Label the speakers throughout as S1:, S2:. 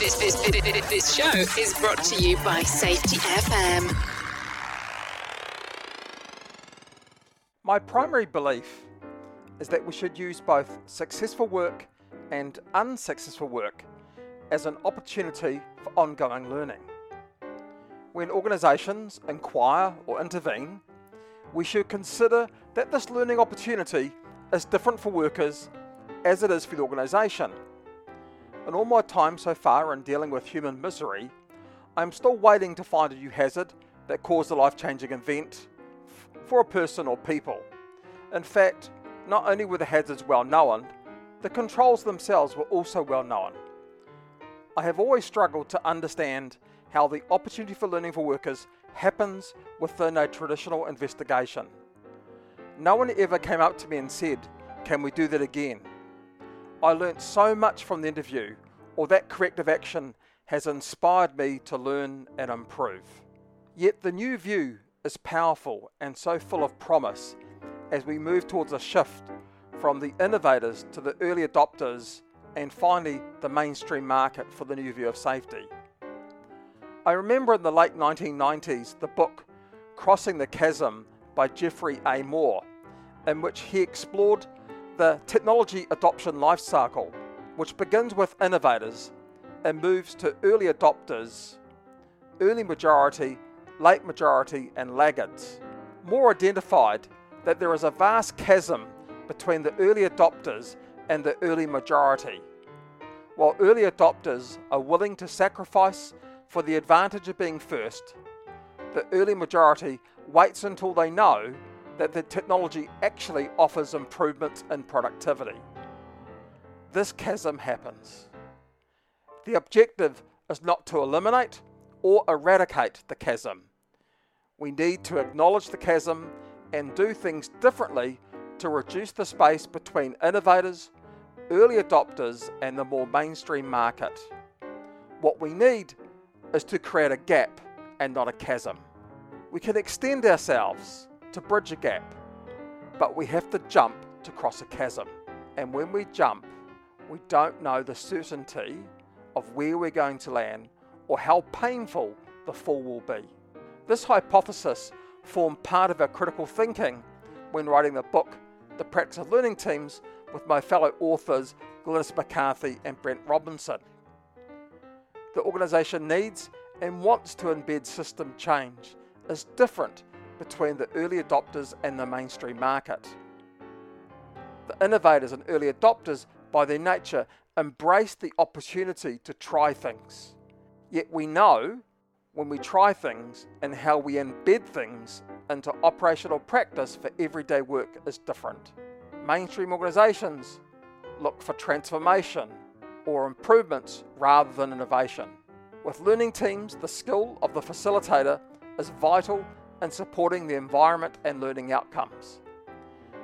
S1: This, this, this, show is brought to you by Safety FM.
S2: My primary belief is that we should use both successful work and unsuccessful work as an opportunity for ongoing learning. When organisations inquire or intervene, we should consider that this learning opportunity is different for workers as it is for the organisation. In all my time so far in dealing with human misery, I'm still waiting to find a new hazard that caused a life changing event for a person or people. In fact, not only were the hazards well known, the controls themselves were also well known. I have always struggled to understand how the opportunity for learning for workers happens within a traditional investigation. No one ever came up to me and said, Can we do that again? I learnt so much from the interview, or that corrective action has inspired me to learn and improve. Yet the new view is powerful and so full of promise as we move towards a shift from the innovators to the early adopters and finally the mainstream market for the new view of safety. I remember in the late 1990s the book Crossing the Chasm by Geoffrey A. Moore, in which he explored the technology adoption life cycle, which begins with innovators and moves to early adopters, early majority, late majority, and laggards. Moore identified that there is a vast chasm between the early adopters and the early majority. While early adopters are willing to sacrifice for the advantage of being first, the early majority waits until they know that the technology actually offers improvements in productivity. This chasm happens. The objective is not to eliminate or eradicate the chasm. We need to acknowledge the chasm and do things differently to reduce the space between innovators, early adopters, and the more mainstream market. What we need is to create a gap and not a chasm. We can extend ourselves to bridge a gap, but we have to jump to cross a chasm. And when we jump, we don't know the certainty of where we're going to land or how painful the fall will be. This hypothesis formed part of our critical thinking when writing the book, The Practice of Learning Teams, with my fellow authors Glynis McCarthy and Brent Robinson. The organisation needs and wants to embed system change is different between the early adopters and the mainstream market. The innovators and early adopters, by their nature, embrace the opportunity to try things. Yet we know when we try things and how we embed things into operational practice for everyday work is different. Mainstream organisations look for transformation or improvements rather than innovation. With learning teams, the skill of the facilitator is vital and supporting the environment and learning outcomes.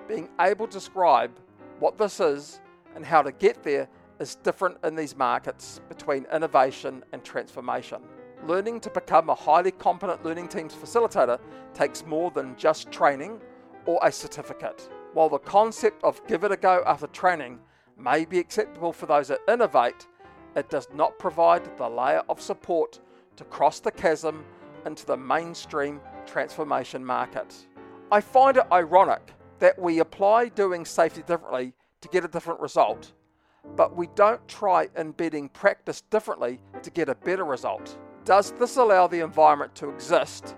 S2: Being able to describe what this is and how to get there is different in these markets between innovation and transformation. Learning to become a highly competent learning teams facilitator takes more than just training or a certificate. While the concept of give it a go after training may be acceptable for those that innovate, it does not provide the layer of support to cross the chasm into the mainstream transformation market. I find it ironic that we apply doing safety differently to get a different result, but we don't try embedding practice differently to get a better result. Does this allow the environment to exist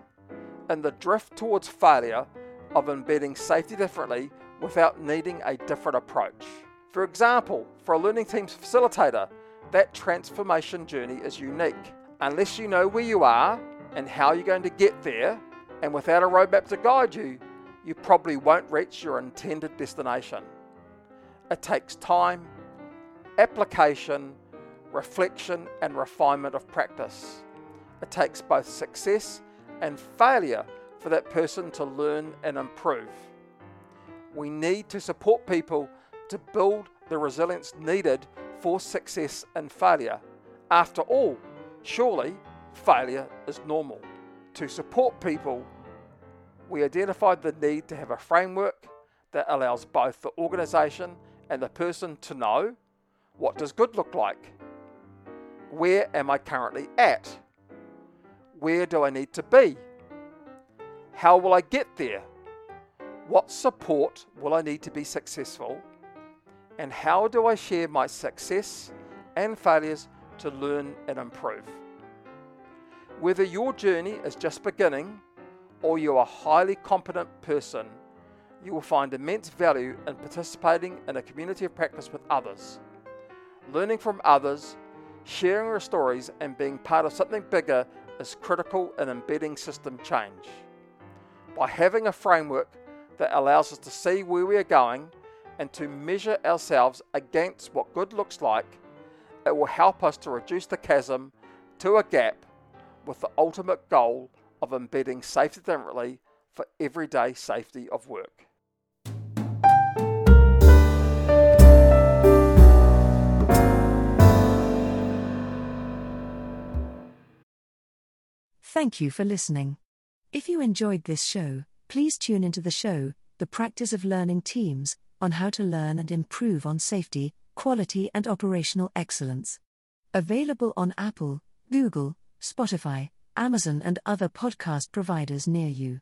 S2: in the drift towards failure of embedding safety differently without needing a different approach? For example, for a learning team's facilitator, that transformation journey is unique. Unless you know where you are and how you're going to get there, and without a roadmap to guide you, you probably won't reach your intended destination. It takes time, application, reflection, and refinement of practice. It takes both success and failure for that person to learn and improve. We need to support people to build the resilience needed for success and failure. After all, surely failure is normal to support people, we identified the need to have a framework that allows both the organisation and the person to know what does good look like. Where am I currently at? Where do I need to be? How will I get there? What support will I need to be successful? And how do I share my success and failures to learn and improve? Whether your journey is just beginning or you're a highly competent person, you will find immense value in participating in a community of practice with others. Learning from others, sharing your stories, and being part of something bigger is critical in embedding system change. By having a framework that allows us to see where we are going and to measure ourselves against what good looks like, it will help us to reduce the chasm to a gap with the ultimate goal of embedding safety differently for everyday safety of work.
S3: Thank you for listening. If you enjoyed this show, please tune into the show, The Practice of Learning Teams, on how to learn and improve on safety, quality, and operational excellence. Available on Apple, Google, Spotify, Amazon, and other podcast providers near you.